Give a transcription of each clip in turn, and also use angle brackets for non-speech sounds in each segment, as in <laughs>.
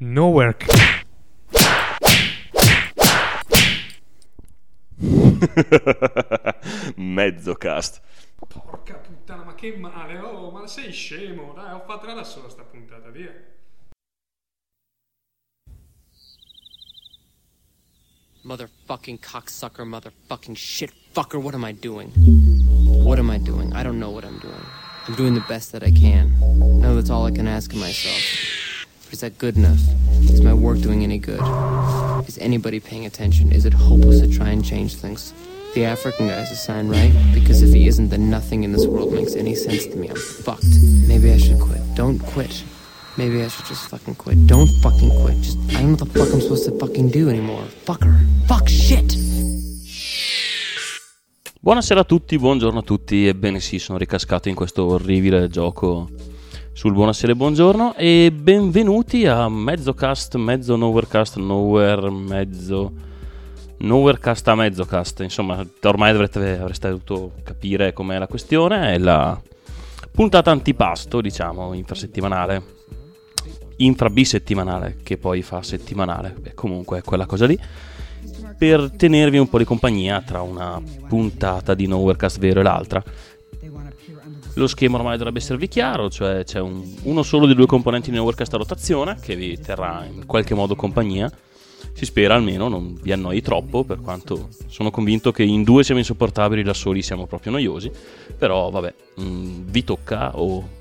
No work. <laughs> Mezzocast. Porca puttana, ma che male. Oh, ma sei scemo. Dai, ho fatto da sola sta puntata, via. Motherfucking cocksucker, motherfucking shit fucker, what am I doing? What am I doing? I don't know what I'm doing. I'm doing the best that I can. No, that's all I can ask of myself. Is that good enough? Is my work doing any good? Is anybody paying attention? Is it hopeless to try and change things? The African guy's a sign, right? Because if he isn't, then nothing in this world makes any sense to me. I'm fucked. Maybe I should quit. Don't quit. Maybe I should just fucking quit. Don't fucking quit. Just, I don't know what the fuck I'm supposed to fucking do anymore. Fucker. Fuck shit. Buonasera a tutti, buongiorno a tutti. Ebbene sì, sono ricascato in questo orribile gioco sul buonasera e buongiorno e benvenuti a mezzocast, mezzo nowherecast, nowhere, mezzo nowherecast a mezzocast. Insomma, ormai dovrete, avreste dovuto capire com'è la questione. È la puntata antipasto, diciamo, infrasettimanale infrabisettimanale che poi fa settimanale, Beh, comunque è quella cosa lì, per tenervi un po' di compagnia tra una puntata di Nowherecast vero e l'altra. Lo schema ormai dovrebbe esservi chiaro, cioè c'è un, uno solo dei due componenti di Nowherecast a rotazione che vi terrà in qualche modo compagnia. Si spera almeno non vi annoi troppo, per quanto sono convinto che in due siamo insopportabili, da soli siamo proprio noiosi. Però vabbè, mh, vi tocca o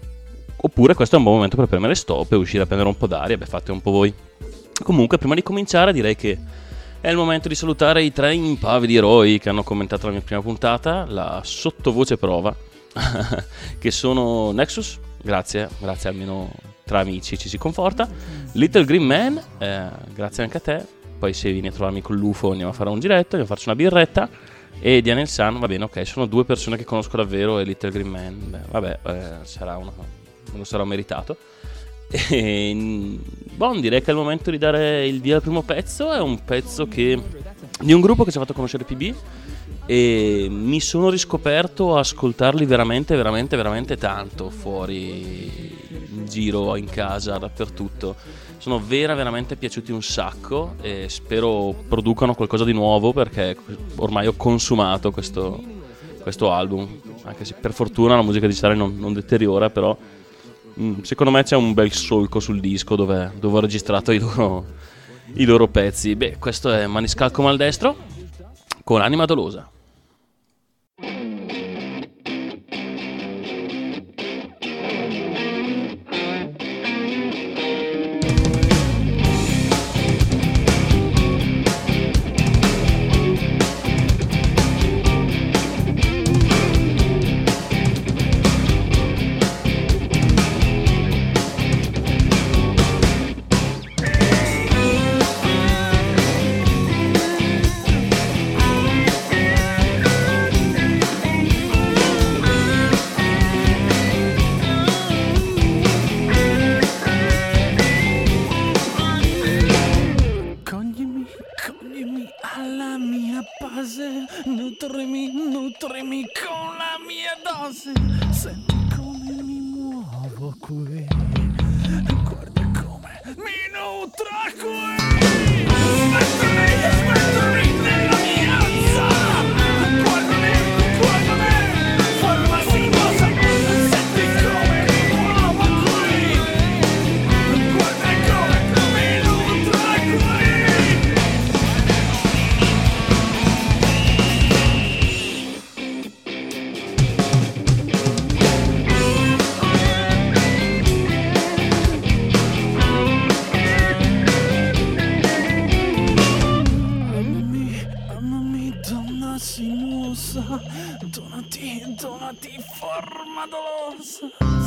Oppure questo è un buon momento per premere stop e uscire a prendere un po' d'aria, beh fate un po' voi. Comunque, prima di cominciare direi che è il momento di salutare i tre impavidi eroi che hanno commentato la mia prima puntata, la sottovoce prova, <laughs> che sono Nexus, grazie, grazie almeno tra amici ci si conforta, Little Green Man, eh, grazie anche a te, poi se vieni a trovarmi con l'UFO andiamo a fare un giretto, andiamo a farci una birretta, e Daniel San, va bene, ok, sono due persone che conosco davvero e Little Green Man, beh, vabbè, eh, sarà una me lo sarò meritato. E bon, direi che è il momento di dare il via al primo pezzo. È un pezzo che, di un gruppo che ci ha fatto conoscere PB. E mi sono riscoperto a ascoltarli veramente, veramente, veramente tanto fuori in giro, in casa, dappertutto. Sono vera, veramente piaciuti un sacco e spero producano qualcosa di nuovo perché ormai ho consumato questo, questo album. Anche se per fortuna la musica digitale non, non deteriora, però Mm, secondo me c'è un bel solco sul disco dove, dove ho registrato i loro, i loro pezzi. Beh, questo è Maniscalco Maldestro con Anima Dolosa. Coglimi, coglimi alla mia base, nutrimi, nutrimi con la mia dose. Senti come mi muovo qui. sintomo di forma dolosa.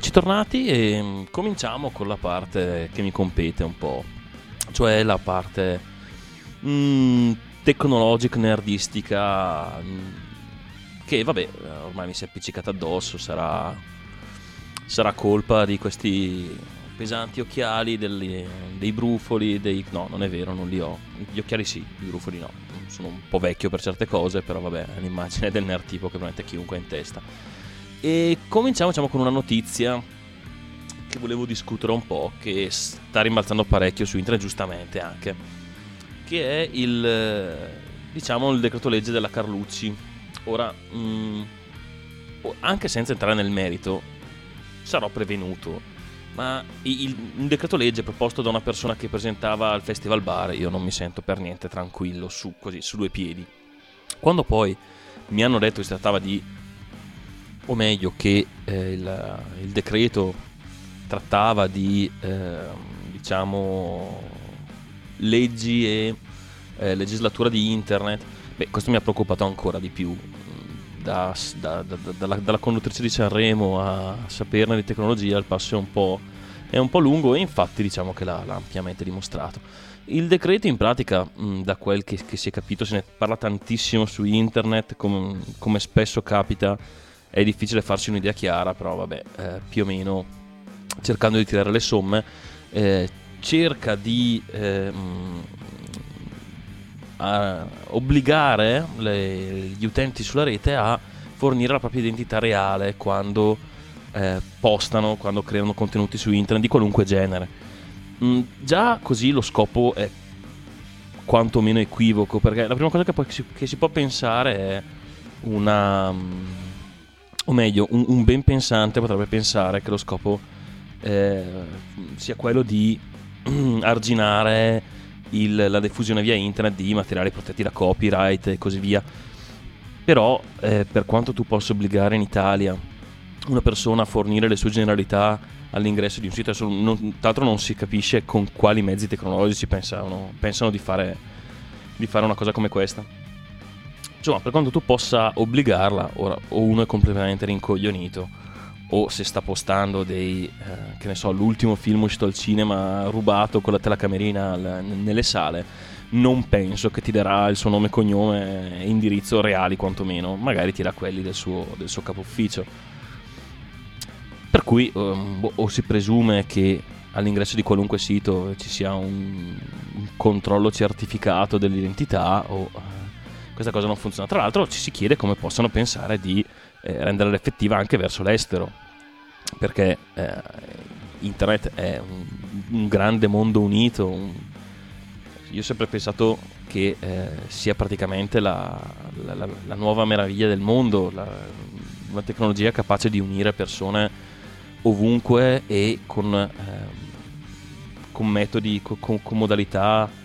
Eccoci tornati e mm, cominciamo con la parte che mi compete un po', cioè la parte mm, tecnologica, nerdistica, mm, che vabbè, ormai mi si è appiccicata addosso, sarà, sarà colpa di questi pesanti occhiali, delle, dei brufoli, dei... no, non è vero, non li ho, gli occhiali sì, i brufoli no, sono un po' vecchio per certe cose, però vabbè, è l'immagine <laughs> del nerd tipo che veramente chiunque ha in testa. E cominciamo diciamo, con una notizia che volevo discutere un po', che sta rimbalzando parecchio su internet, giustamente anche, che è il, diciamo, il decreto legge della Carlucci. Ora, mh, mm, anche senza entrare nel merito, sarò prevenuto, ma il, un decreto legge proposto da una persona che presentava al Festival Bar, io non mi sento per niente tranquillo su, così, su due piedi. Quando poi mi hanno detto che si trattava di o meglio che eh, il, il, decreto trattava di eh, diciamo leggi e eh, legislatura di internet beh questo mi ha preoccupato ancora di più da, da, da, dalla, dalla, conduttrice di Sanremo a saperne di tecnologia il passo è un po', è un po lungo e infatti diciamo che l'ha, l'ha ampiamente dimostrato. Il decreto in pratica, mh, da quel che, che, si è capito, se ne parla tantissimo su internet, come, come spesso capita è difficile farsi un'idea chiara, però vabbè, eh, più o meno cercando di tirare le somme, eh, cerca di eh, obbligare le, gli utenti sulla rete a fornire la propria identità reale quando eh, postano, quando creano contenuti su internet di qualunque genere. Mm, già così lo scopo è quantomeno equivoco, perché la prima cosa che, poi, che, si, che si può pensare è una o meglio, un, un ben pensante potrebbe pensare che lo scopo eh, sia quello di <clears throat> arginare il, la diffusione via internet di materiali protetti da copyright e così via. Però, eh, per quanto tu possa obbligare in Italia una persona a fornire le sue generalità all'ingresso di un sito, non, tra l'altro non si capisce con quali mezzi tecnologici pensano, pensano di, fare, di fare una cosa come questa. Insomma, per quanto tu possa obbligarla, ora o uno è completamente rincoglionito, o se sta postando dei, eh, che ne so, l'ultimo film uscito al cinema rubato con la telecamerina al, nelle sale, non penso che ti darà il suo nome, cognome e indirizzo reali quantomeno, magari ti darà quelli del suo, del suo capo ufficio. Per cui um, o si presume che all'ingresso di qualunque sito ci sia un, un controllo certificato dell'identità o questa cosa non funziona. Tra l'altro ci si chiede come possano pensare di eh, renderla effettiva anche verso l'estero, perché eh, internet è un, un, grande mondo unito. Un... Io ho sempre pensato che eh, sia praticamente la, la, la, la, nuova meraviglia del mondo, una tecnologia capace di unire persone ovunque e con, ehm, con metodi, con, con modalità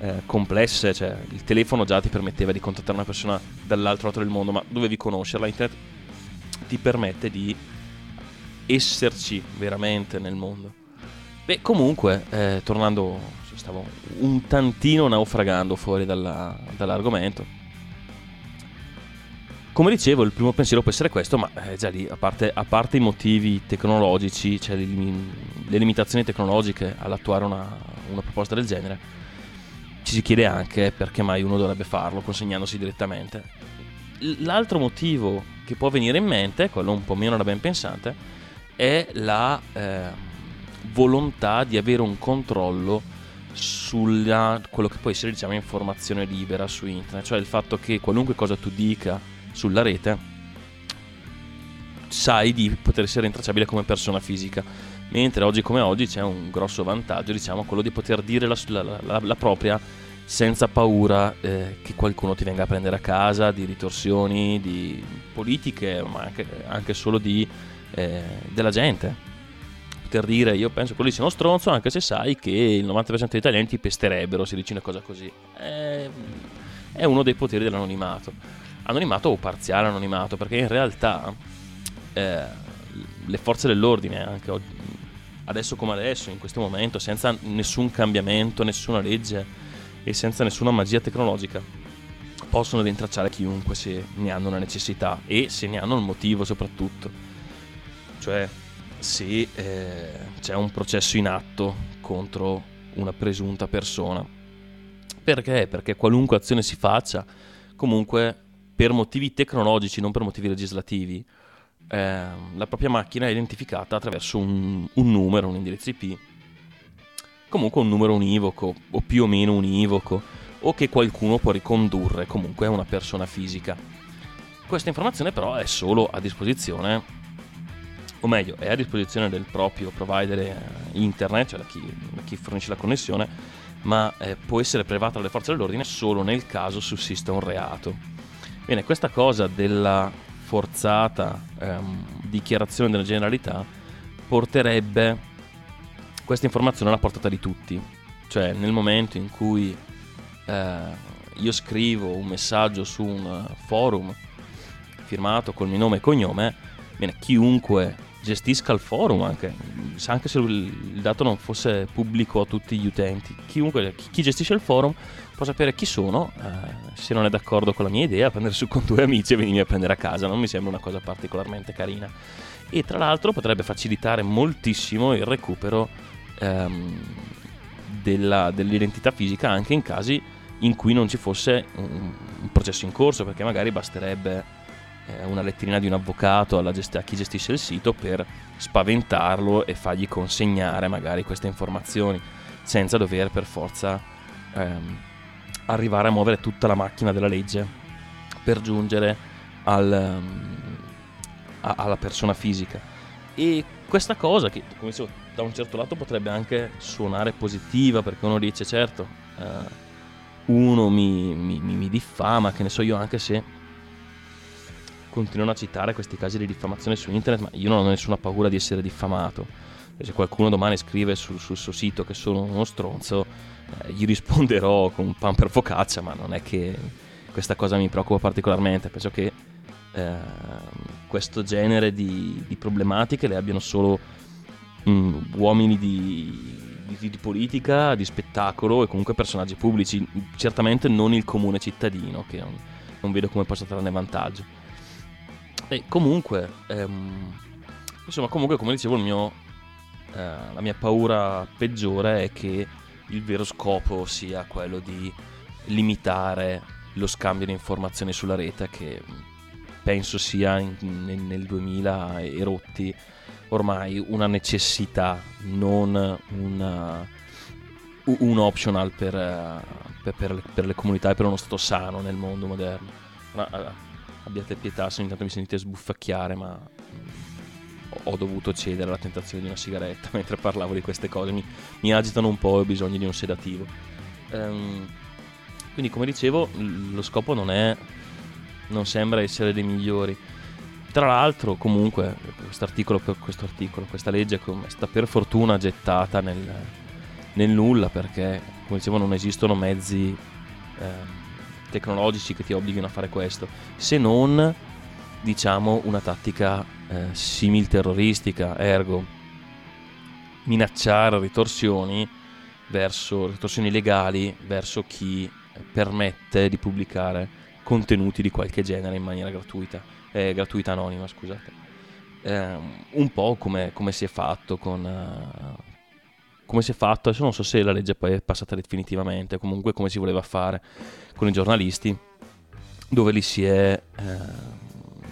eh, complesse, cioè il telefono già ti permetteva di contattare una persona dall'altro lato del mondo, ma dovevi conoscerla, internet ti permette di esserci veramente nel mondo. Beh, comunque, eh, tornando, stavo un tantino naufragando fuori dalla, dall'argomento. Come dicevo, il primo pensiero può essere questo, ma eh, già lì, a parte, a parte, i motivi tecnologici, cioè le, le limitazioni tecnologiche all'attuare una, una proposta del genere, ci si chiede anche perché mai uno dovrebbe farlo consegnandosi direttamente. L'altro motivo che può venire in mente, quello un po' meno da ben pensante, è la eh, volontà di avere un controllo sulla quello che può essere diciamo informazione libera su internet, cioè il fatto che qualunque cosa tu dica sulla rete sai di poter essere rintracciabile come persona fisica mentre oggi come oggi c'è un grosso vantaggio, diciamo, quello di poter dire la, la, la, propria senza paura eh, che qualcuno ti venga a prendere a casa di ritorsioni, di politiche, ma anche, anche solo di, eh, della gente. Poter dire io penso che quello lì sia uno stronzo, anche se sai che il 90% degli italiani ti pesterebbero se dici una cosa così. È, è uno dei poteri dell'anonimato. Anonimato o parziale anonimato, perché in realtà eh, le forze dell'ordine, anche oggi, adesso come adesso, in questo momento, senza nessun cambiamento, nessuna legge e senza nessuna magia tecnologica, possono rintracciare chiunque se ne hanno una necessità e se ne hanno un motivo soprattutto. Cioè, se eh, c'è un processo in atto contro una presunta persona. Perché? Perché qualunque azione si faccia, comunque per motivi tecnologici, non per motivi legislativi, eh, la propria macchina è identificata attraverso un, un, numero, un indirizzo IP, comunque un numero univoco o più o meno univoco, o che qualcuno può ricondurre comunque a una persona fisica. Questa informazione però è solo a disposizione, o meglio, è a disposizione del proprio provider eh, internet, cioè da chi, da chi fornisce la connessione, ma eh, può essere privata dalle forze dell'ordine solo nel caso sussista un reato. Bene, questa cosa della forzata ehm, dichiarazione della generalità porterebbe questa informazione alla portata di tutti. Cioè, nel momento in cui eh, io scrivo un messaggio su un forum firmato col mio nome e cognome, bene, chiunque gestisca il forum, anche, anche se il dato non fosse pubblico a tutti gli utenti, chiunque, chi gestisce il forum può sapere chi sono, eh, se non è d'accordo con la mia idea, prendere su con due amici e venirmi a prendere a casa, non mi sembra una cosa particolarmente carina. E tra l'altro potrebbe facilitare moltissimo il recupero ehm, della, dell'identità fisica anche in casi in cui non ci fosse un, un processo in corso, perché magari basterebbe eh, una letterina di un avvocato gest- a chi gestisce il sito per spaventarlo e fargli consegnare magari queste informazioni senza dover per forza ehm, arrivare a muovere tutta la macchina della legge per giungere al, um, a- alla persona fisica. E questa cosa che, come dicevo, da un certo lato potrebbe anche suonare positiva perché uno dice certo, eh, uno mi, mi, mi diffama, che ne so io, anche se continuano a citare questi casi di diffamazione su internet, ma io non ho nessuna paura di essere diffamato. Se qualcuno domani scrive sul, sul suo sito che sono uno stronzo, eh, gli risponderò con un pan per focaccia, ma non è che questa cosa mi preoccupa particolarmente. Penso che eh, questo genere di, di, problematiche le abbiano solo mh, mm, uomini di, di, di, politica, di spettacolo e comunque personaggi pubblici, certamente non il comune cittadino, che non, non vedo come possa trarne vantaggio. E comunque, ehm, insomma, comunque, come dicevo, mio, eh, la mia paura peggiore è che il vero scopo sia quello di limitare lo scambio di informazioni sulla rete, che penso sia in, nel, nel 2000 e rotti ormai una necessità, non una, un optional per, per, per, le, per, le, comunità e per uno stato sano nel mondo moderno. Ma, abbiate pietà se ogni tanto mi sentite sbuffacchiare, ma mm, ho dovuto cedere alla tentazione di una sigaretta <laughs> mentre parlavo di queste cose, mi, mi agitano un po' e ho bisogno di un sedativo. Um, quindi come dicevo, lo scopo non è, non sembra essere dei migliori. Tra l'altro, comunque, questo articolo, questa legge è stata per fortuna gettata nel, nel nulla perché, come dicevo, non esistono mezzi... Eh, tecnologici che ti obblighino a fare questo, se non diciamo una tattica eh, simil terroristica, ergo minacciare ritorsioni verso ritorsioni legali verso chi permette di pubblicare contenuti di qualche genere in maniera gratuita, eh, gratuita anonima, scusate. Eh, un po' come, come, si è fatto con, uh, come si è fatto, adesso non so se la legge poi è passata definitivamente, comunque come si voleva fare con i giornalisti, dove li si è eh,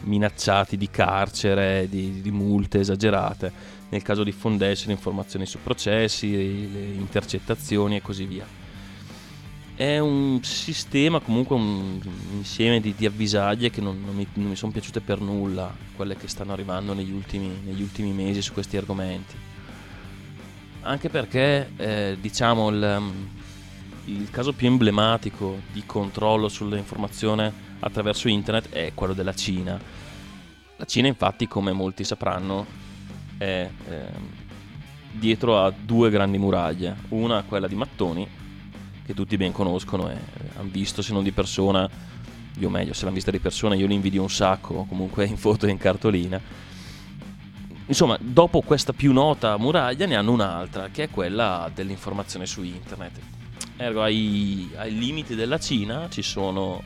minacciati di carcere, di, di, multe esagerate, nel caso diffondessero informazioni su processi, le intercettazioni e così via. È un sistema, comunque un, insieme di, di avvisaglie che non, non mi, mi sono piaciute per nulla, quelle che stanno arrivando negli ultimi, negli ultimi mesi su questi argomenti anche perché eh, diciamo il, um, il, caso più emblematico di controllo sull'informazione attraverso internet è quello della Cina. La Cina infatti come molti sapranno è eh, dietro a due grandi muraglie, una quella di mattoni che tutti ben conoscono e hanno visto se non di persona, io meglio se l'hanno vista di persona io li invidio un sacco comunque in foto e in cartolina Insomma, dopo questa più nota muraglia ne hanno un'altra, che è quella dell'informazione su internet. Ergo, ai, ai limiti della Cina ci sono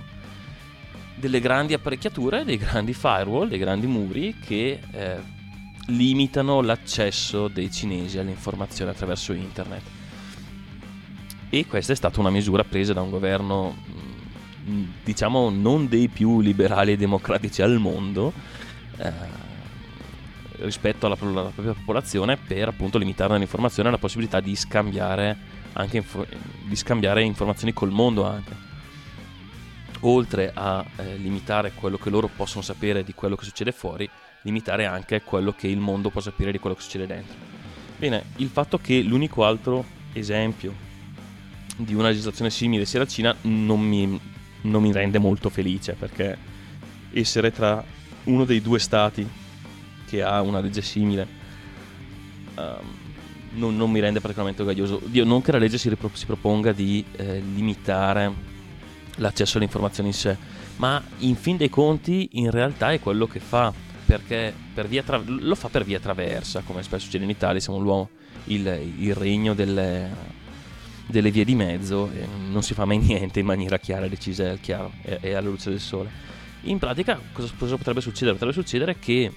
delle grandi apparecchiature, dei grandi firewall, dei grandi muri che eh, limitano l'accesso dei cinesi all'informazione attraverso internet. E questa è stata una misura presa da un governo, mm, diciamo, non dei più liberali e democratici al mondo, eh, rispetto alla, alla, propria popolazione, per appunto limitare l'informazione e la possibilità di scambiare, info- di scambiare informazioni col mondo anche oltre a eh, limitare quello che loro possono sapere di quello che succede fuori, limitare anche quello che il mondo può sapere di quello che succede dentro. Bene, il fatto che l'unico altro esempio di una legislazione simile sia la Cina non mi, non mi rende molto felice perché essere tra uno dei due stati che ha una legge simile um, non, non, mi rende particolarmente orgoglioso. Dio, non che la legge si, ripro- si proponga di eh, limitare l'accesso alle informazioni in sé, ma in fin dei conti in realtà è quello che fa, perché per tra- lo fa per via traversa, come spesso succede in Italia, siamo il, il regno delle, delle, vie di mezzo e non si fa mai <laughs> niente in maniera chiara, decisa e, chiaro, e, e alla luce del sole. In pratica cosa, cosa potrebbe succedere? Potrebbe succedere che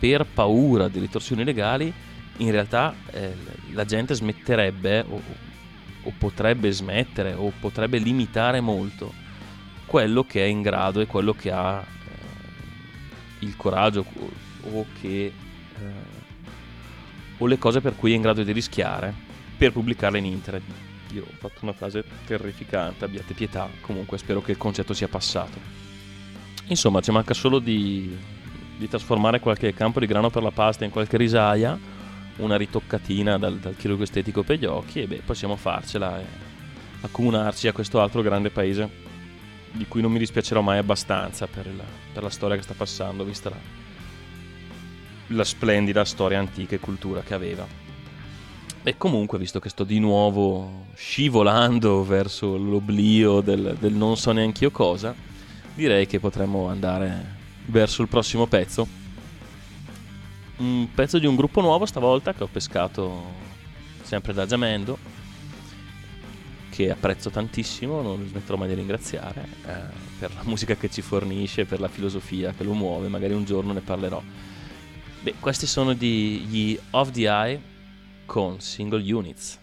per paura di ritorsioni legali in realtà eh, la gente smetterebbe o, o potrebbe smettere o potrebbe limitare molto quello che è in grado e quello che ha eh, il coraggio o, che eh, o le cose per cui è in grado di rischiare per pubblicarle in internet. Io ho fatto una frase terrificante, abbiate pietà, comunque spero che il concetto sia passato. Insomma, ci manca solo di, di trasformare qualche campo di grano per la pasta in qualche risaia una ritoccatina dal, dal chirurgo estetico per gli occhi e beh, possiamo farcela e accomunarci a questo altro grande paese di cui non mi dispiacerò mai abbastanza per la, per la storia che sta passando, vista la, la splendida storia antica e cultura che aveva. E comunque, visto che sto di nuovo scivolando verso l'oblio del, del non so neanche io cosa, direi che potremmo andare verso il prossimo pezzo un pezzo di un gruppo nuovo stavolta che ho pescato sempre da Giamendo che apprezzo tantissimo, non smetterò mai di ringraziare eh, per la <laughs> musica che ci fornisce, per la filosofia che lo muove, magari un giorno ne parlerò. Beh, questi sono gli Off the Eye con Single Units.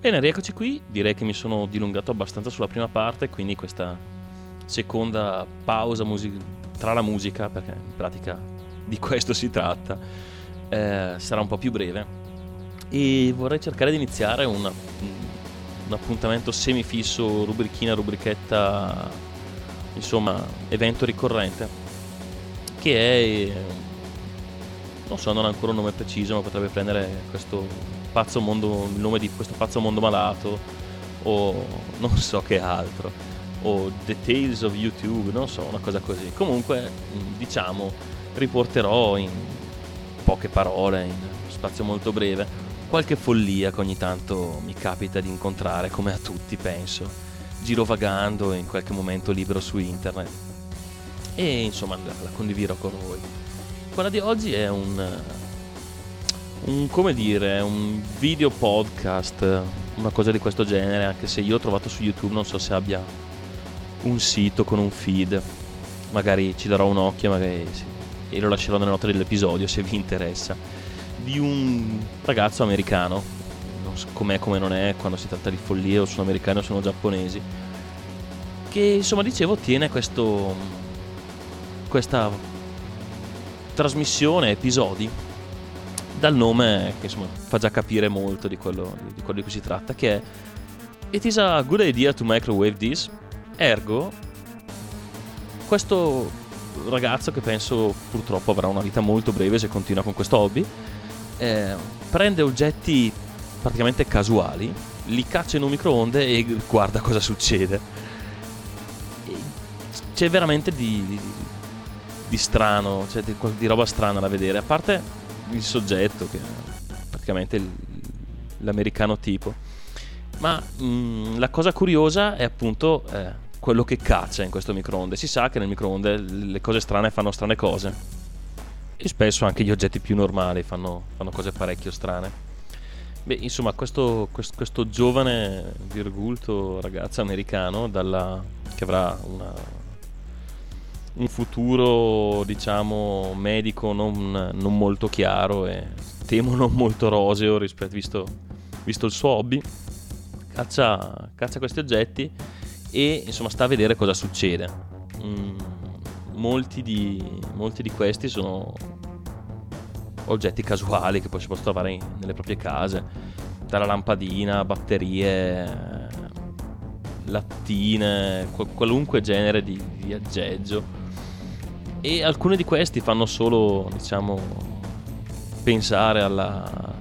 Bene, rieccoci qui. Direi che mi sono dilungato abbastanza sulla prima parte, quindi questa seconda pausa music- tra la musica, perché in pratica di questo si tratta, eh, sarà un po' più breve. E vorrei cercare di iniziare una, un appuntamento semifisso, rubrichina, rubrichetta, insomma, evento ricorrente, che è, non so, non ha ancora un nome preciso, ma potrebbe prendere questo pazzo mondo, il nome di questo pazzo mondo malato, o non so che altro, o The Tales of YouTube, non so, una cosa così. Comunque, diciamo, riporterò in poche parole, in spazio molto breve, qualche follia che ogni tanto mi capita di incontrare, come a tutti penso, girovagando in qualche momento libero su internet. E insomma la, la condividerò con voi. Quella di oggi è un, un, come dire, un video podcast, una cosa di questo genere, anche se io ho trovato su YouTube, non so se abbia un sito con un feed, magari ci darò un occhio, magari e lo lascerò nelle note dell'episodio se vi interessa. Di un ragazzo americano, non so com'è come non è quando si tratta di follie o sono americani o sono giapponesi, che insomma dicevo tiene questo, questa trasmissione, episodi, dal nome che insomma fa già capire molto di quello di, quello di cui si tratta, che è It is a good idea to microwave this, ergo questo ragazzo che penso purtroppo avrà una vita molto breve se continua con questo hobby eh, prende oggetti praticamente casuali, li caccia in un microonde e guarda cosa succede. C'è veramente di, di, di strano, cioè di, di, roba strana da vedere, a parte il soggetto che è praticamente l'americano tipo. Ma mh, mm, la cosa curiosa è appunto eh, quello che caccia in questo microonde. Si sa che nel microonde le cose strane fanno strane cose e spesso anche gli oggetti più normali fanno, fanno cose parecchio strane. Beh, insomma, questo, questo, questo giovane virgulto ragazzo americano dalla, che avrà una, un futuro, diciamo, medico non, non, molto chiaro e temo non molto roseo rispetto, visto, visto il suo hobby, caccia, caccia, questi oggetti e insomma sta a vedere cosa succede. Mm molti di, molti di questi sono oggetti casuali che poi si possono trovare in, nelle proprie case, dalla lampadina, batterie, lattine, qualunque genere di, di aggeggio. E alcuni di questi fanno solo, diciamo, pensare alla,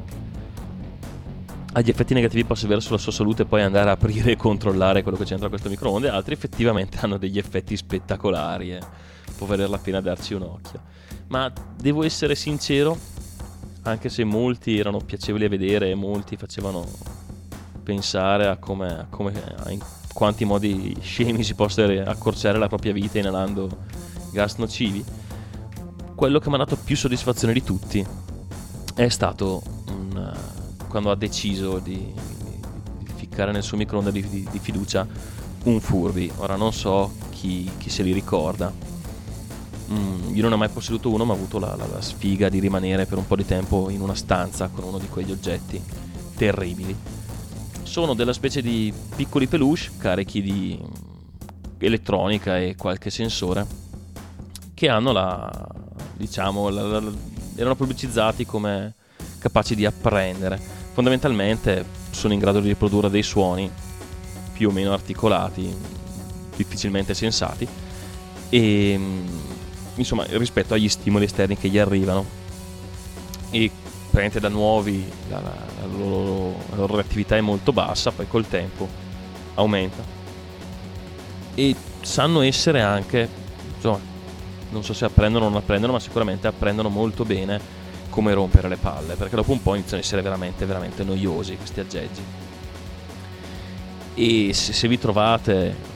agli effetti negativi possa avere sulla sua salute e poi andare a aprire e controllare quello che c'entra questo microonde, altri effettivamente hanno degli effetti spettacolari. Eh può valere la pena darci un occhio. Ma devo essere sincero, anche se molti erano piacevoli a vedere e molti facevano pensare a come, a come a in quanti modi scemi si possa accorciare la propria vita inalando gas nocivi, quello che mi ha dato più soddisfazione di tutti è stato un, quando ha deciso di, di, ficcare nel suo microonde di, di, di, fiducia un Furby. Ora non so chi, chi se li ricorda, Mm, io non ho mai posseduto uno, ma ho avuto la, la, la, sfiga di rimanere per un po' di tempo in una stanza con uno di quegli oggetti terribili. Sono della specie di piccoli peluche carichi di elettronica e qualche sensore che hanno la diciamo la, la, erano pubblicizzati come capaci di apprendere. Fondamentalmente sono in grado di riprodurre dei suoni più o meno articolati, difficilmente sensati e insomma, rispetto agli stimoli esterni che gli arrivano. E praticamente da nuovi la, la, la, loro, la loro reattività è molto bassa, poi col tempo aumenta. E sanno essere anche, insomma, non so se apprendono o non apprendono, ma sicuramente apprendono molto bene come rompere le palle, perché dopo un po' iniziano a essere veramente, veramente noiosi questi aggeggi. E se, se vi trovate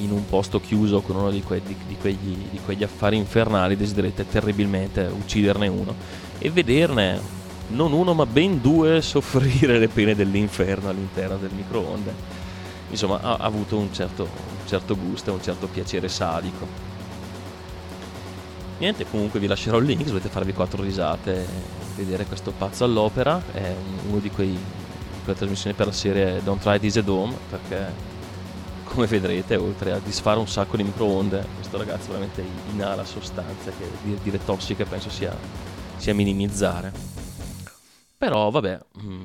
in un posto chiuso con uno di, que- di, di, quegli, di quegli affari infernali desiderete terribilmente ucciderne uno e vederne non uno ma ben due soffrire le pene dell'inferno all'interno del microonde. Insomma, ha, ha avuto un certo, un certo gusto un certo piacere sadico. Niente, comunque vi lascerò il link se volete farvi quattro risate vedere questo pazzo all'opera. È uno di quei per la trasmissione per la serie Don't Try This at Home perché come vedrete oltre a disfare un sacco di microonde questo ragazzo veramente inala sostanze che dire, dire tossiche penso sia, sia minimizzare però vabbè mh,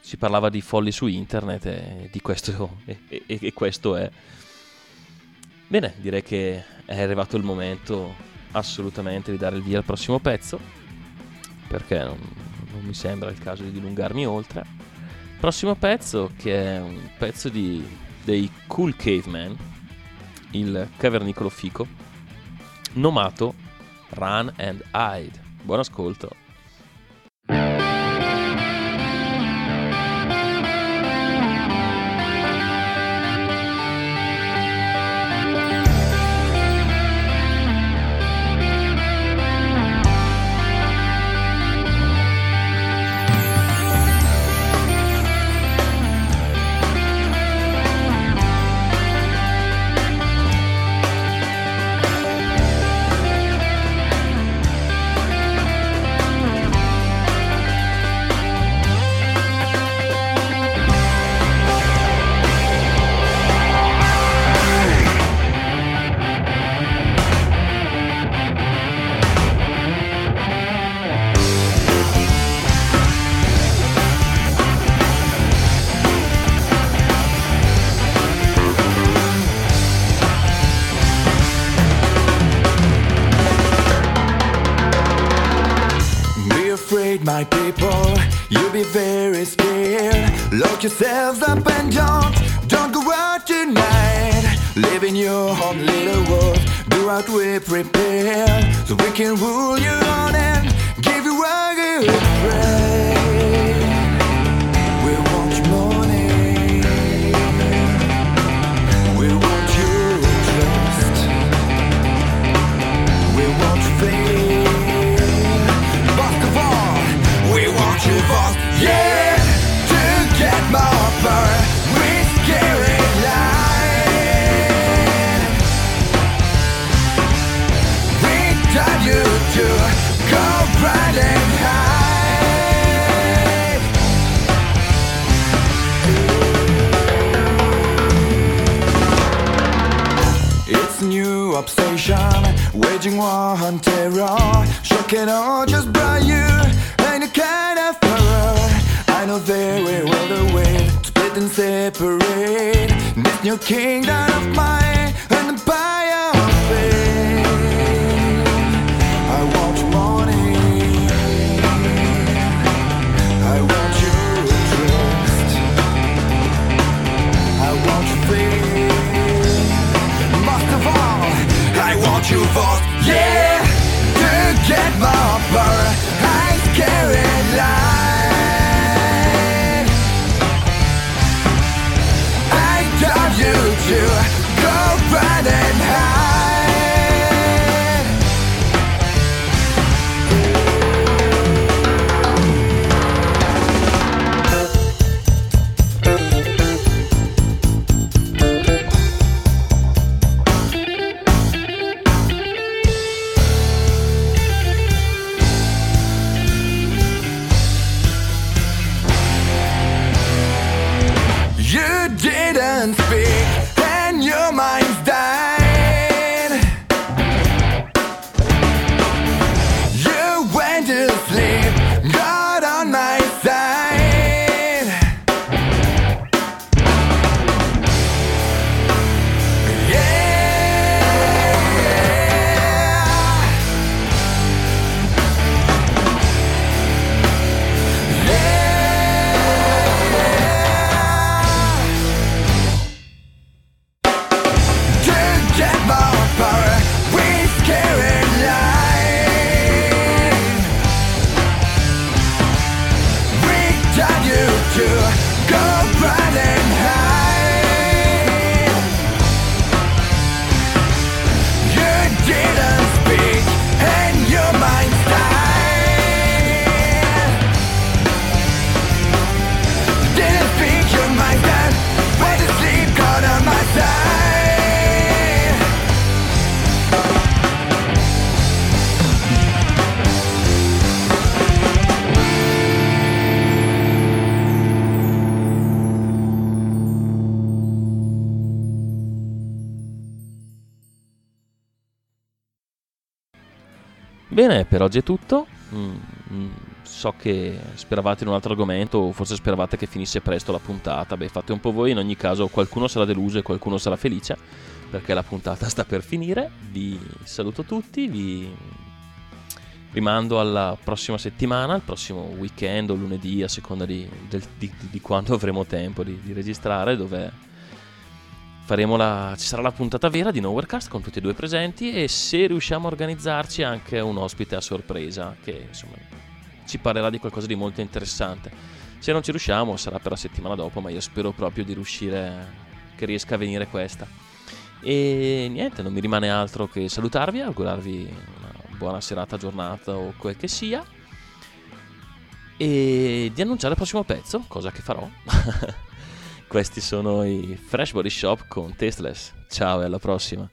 si parlava di folli su internet e di questo <laughs> e, e, e questo è bene direi che è arrivato il momento assolutamente di dare il via al prossimo pezzo perché non, non mi sembra il caso di dilungarmi oltre prossimo pezzo che è un pezzo di dei Cool Caveman, il cavernicolo fico, nomato Run and Hide. Buon ascolto. Oggi è tutto. Mm, mm, so che speravate in un altro argomento, o forse speravate che finisse presto la puntata. Beh, fate un po' voi, in ogni caso qualcuno sarà deluso e qualcuno sarà felice, perché la puntata <laughs> sta per finire. Vi saluto tutti, vi rimando alla prossima settimana, al prossimo weekend o lunedì, a seconda di, del, di, di quando <laughs> avremo tempo di, di registrare, dove la, ci sarà la puntata vera di Nowherecast con tutti e due presenti e se riusciamo a organizzarci anche un ospite a sorpresa che insomma ci parlerà di qualcosa di molto interessante. Se non ci riusciamo sarà per la settimana dopo, ma io spero proprio di riuscire che riesca a venire questa. E niente, non mi rimane altro che salutarvi, augurarvi una buona serata, giornata o quel che sia. E di annunciare il prossimo pezzo, cosa che farò. <laughs> Questi sono i Fresh Body Shop con Tasteless. Ciao e alla prossima.